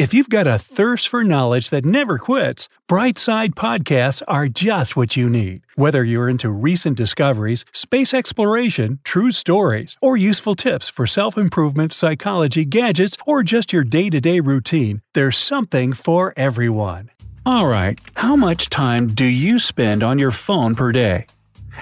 If you've got a thirst for knowledge that never quits, Brightside Podcasts are just what you need. Whether you're into recent discoveries, space exploration, true stories, or useful tips for self improvement, psychology, gadgets, or just your day to day routine, there's something for everyone. Alright, how much time do you spend on your phone per day?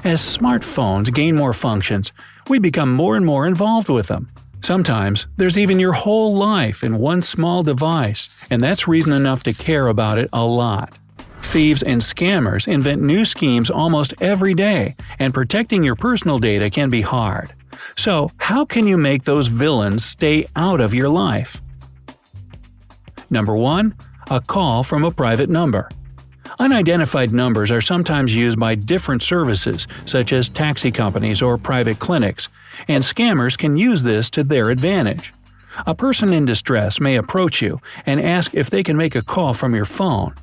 As smartphones gain more functions, we become more and more involved with them. Sometimes, there's even your whole life in one small device, and that's reason enough to care about it a lot. Thieves and scammers invent new schemes almost every day, and protecting your personal data can be hard. So, how can you make those villains stay out of your life? Number 1. A call from a private number. Unidentified numbers are sometimes used by different services, such as taxi companies or private clinics, and scammers can use this to their advantage. A person in distress may approach you and ask if they can make a call from your phone.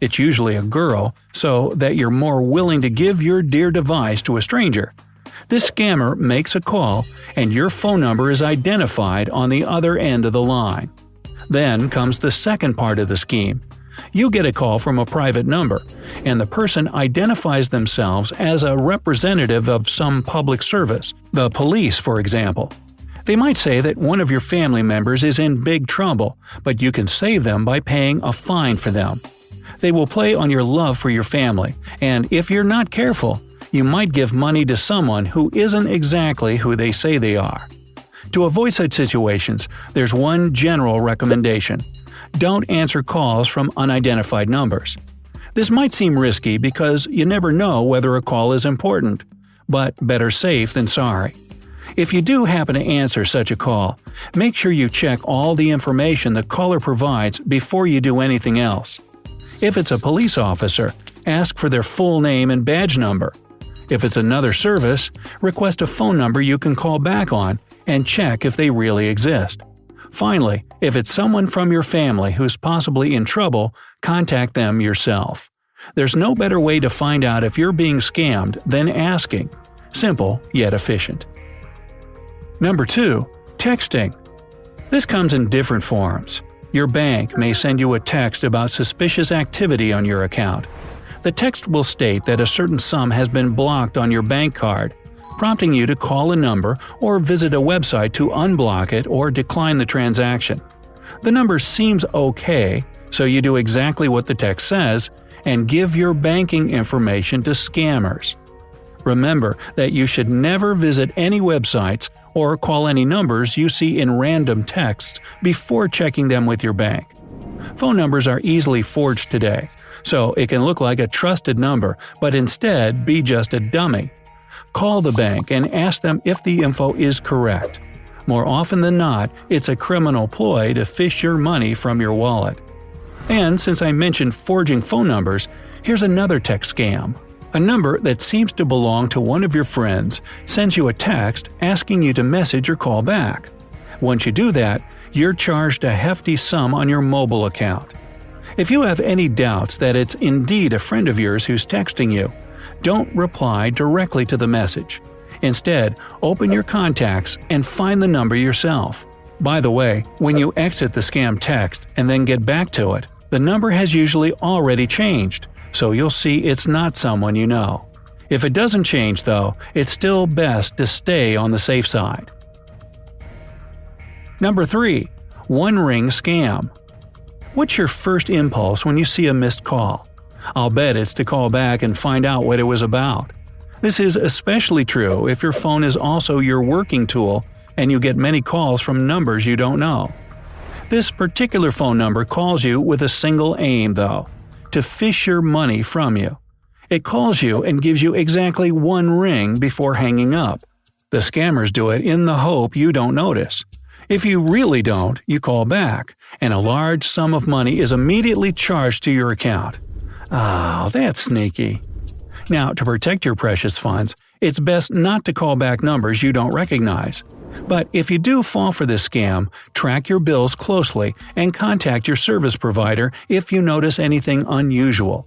It's usually a girl, so that you're more willing to give your dear device to a stranger. This scammer makes a call, and your phone number is identified on the other end of the line. Then comes the second part of the scheme. You get a call from a private number, and the person identifies themselves as a representative of some public service, the police, for example. They might say that one of your family members is in big trouble, but you can save them by paying a fine for them. They will play on your love for your family, and if you're not careful, you might give money to someone who isn't exactly who they say they are. To avoid such situations, there's one general recommendation don't answer calls from unidentified numbers. This might seem risky because you never know whether a call is important, but better safe than sorry. If you do happen to answer such a call, make sure you check all the information the caller provides before you do anything else. If it's a police officer, ask for their full name and badge number. If it's another service, request a phone number you can call back on and check if they really exist. Finally, if it's someone from your family who's possibly in trouble, contact them yourself. There's no better way to find out if you're being scammed than asking. Simple, yet efficient. Number 2. Texting. This comes in different forms. Your bank may send you a text about suspicious activity on your account. The text will state that a certain sum has been blocked on your bank card, prompting you to call a number or visit a website to unblock it or decline the transaction. The number seems okay, so you do exactly what the text says and give your banking information to scammers. Remember that you should never visit any websites or call any numbers you see in random texts before checking them with your bank. Phone numbers are easily forged today, so it can look like a trusted number but instead be just a dummy Call the bank and ask them if the info is correct. More often than not, it's a criminal ploy to fish your money from your wallet. And since I mentioned forging phone numbers, here's another text scam. A number that seems to belong to one of your friends sends you a text asking you to message or call back. Once you do that, you're charged a hefty sum on your mobile account. If you have any doubts that it's indeed a friend of yours who's texting you, don't reply directly to the message. Instead, open your contacts and find the number yourself. By the way, when you exit the scam text and then get back to it, the number has usually already changed, so you'll see it's not someone you know. If it doesn't change, though, it's still best to stay on the safe side. Number 3. One Ring Scam What's your first impulse when you see a missed call? I'll bet it's to call back and find out what it was about. This is especially true if your phone is also your working tool and you get many calls from numbers you don't know. This particular phone number calls you with a single aim, though to fish your money from you. It calls you and gives you exactly one ring before hanging up. The scammers do it in the hope you don't notice. If you really don't, you call back, and a large sum of money is immediately charged to your account. Oh, that's sneaky. Now, to protect your precious funds, it's best not to call back numbers you don't recognize. But if you do fall for this scam, track your bills closely and contact your service provider if you notice anything unusual.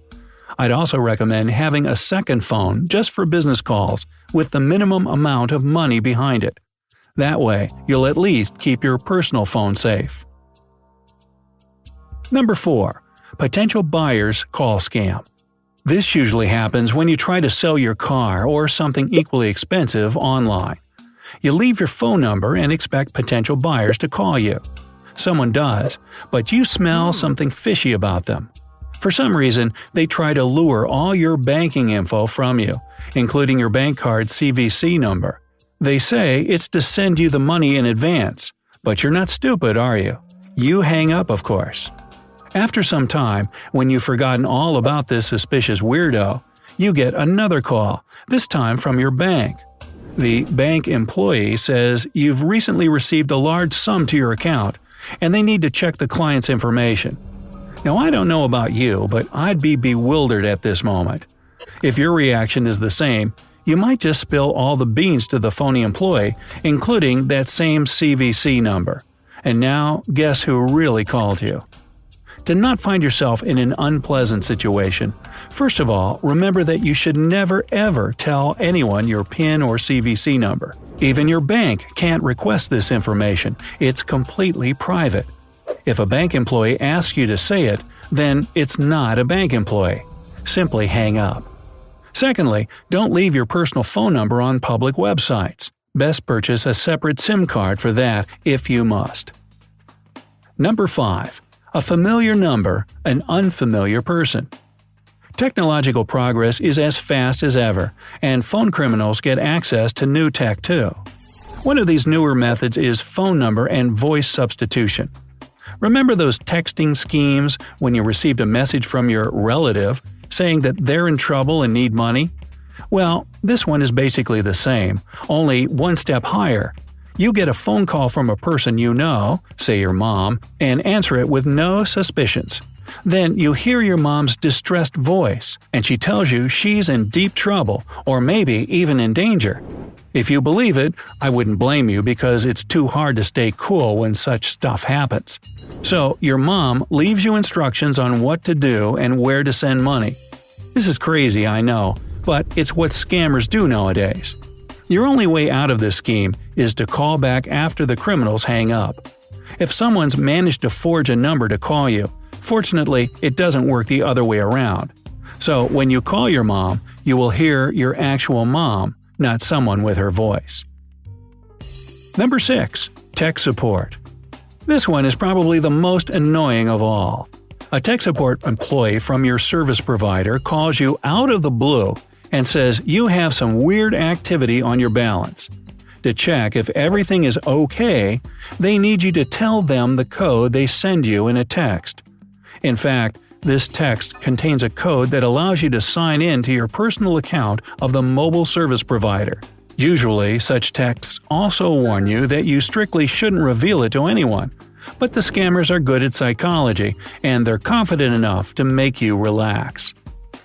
I'd also recommend having a second phone just for business calls with the minimum amount of money behind it. That way, you'll at least keep your personal phone safe. Number 4. Potential buyer's call scam. This usually happens when you try to sell your car or something equally expensive online. You leave your phone number and expect potential buyers to call you. Someone does, but you smell hmm. something fishy about them. For some reason, they try to lure all your banking info from you, including your bank card CVC number. They say it's to send you the money in advance, but you're not stupid, are you? You hang up, of course. After some time, when you've forgotten all about this suspicious weirdo, you get another call, this time from your bank. The bank employee says you've recently received a large sum to your account, and they need to check the client's information. Now, I don't know about you, but I'd be bewildered at this moment. If your reaction is the same, you might just spill all the beans to the phony employee, including that same CVC number. And now, guess who really called you? To not find yourself in an unpleasant situation, first of all, remember that you should never ever tell anyone your PIN or CVC number. Even your bank can't request this information, it's completely private. If a bank employee asks you to say it, then it's not a bank employee. Simply hang up. Secondly, don't leave your personal phone number on public websites. Best purchase a separate SIM card for that if you must. Number 5. A familiar number, an unfamiliar person. Technological progress is as fast as ever, and phone criminals get access to new tech too. One of these newer methods is phone number and voice substitution. Remember those texting schemes when you received a message from your relative saying that they're in trouble and need money? Well, this one is basically the same, only one step higher. You get a phone call from a person you know, say your mom, and answer it with no suspicions. Then you hear your mom's distressed voice, and she tells you she's in deep trouble, or maybe even in danger. If you believe it, I wouldn't blame you because it's too hard to stay cool when such stuff happens. So, your mom leaves you instructions on what to do and where to send money. This is crazy, I know, but it's what scammers do nowadays. Your only way out of this scheme is to call back after the criminals hang up. If someone's managed to forge a number to call you, fortunately, it doesn't work the other way around. So, when you call your mom, you will hear your actual mom, not someone with her voice. Number 6. Tech Support this one is probably the most annoying of all. A tech support employee from your service provider calls you out of the blue and says you have some weird activity on your balance. To check if everything is okay, they need you to tell them the code they send you in a text. In fact, this text contains a code that allows you to sign in to your personal account of the mobile service provider. Usually, such texts also warn you that you strictly shouldn't reveal it to anyone, but the scammers are good at psychology, and they're confident enough to make you relax.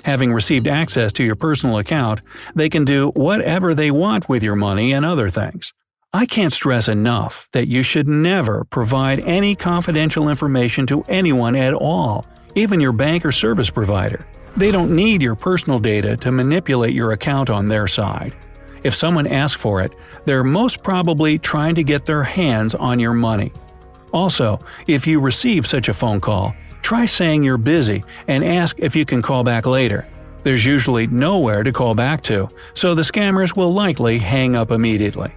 Having received access to your personal account, they can do whatever they want with your money and other things. I can't stress enough that you should never provide any confidential information to anyone at all, even your bank or service provider. They don't need your personal data to manipulate your account on their side. If someone asks for it, they're most probably trying to get their hands on your money. Also, if you receive such a phone call, try saying you're busy and ask if you can call back later. There's usually nowhere to call back to, so the scammers will likely hang up immediately.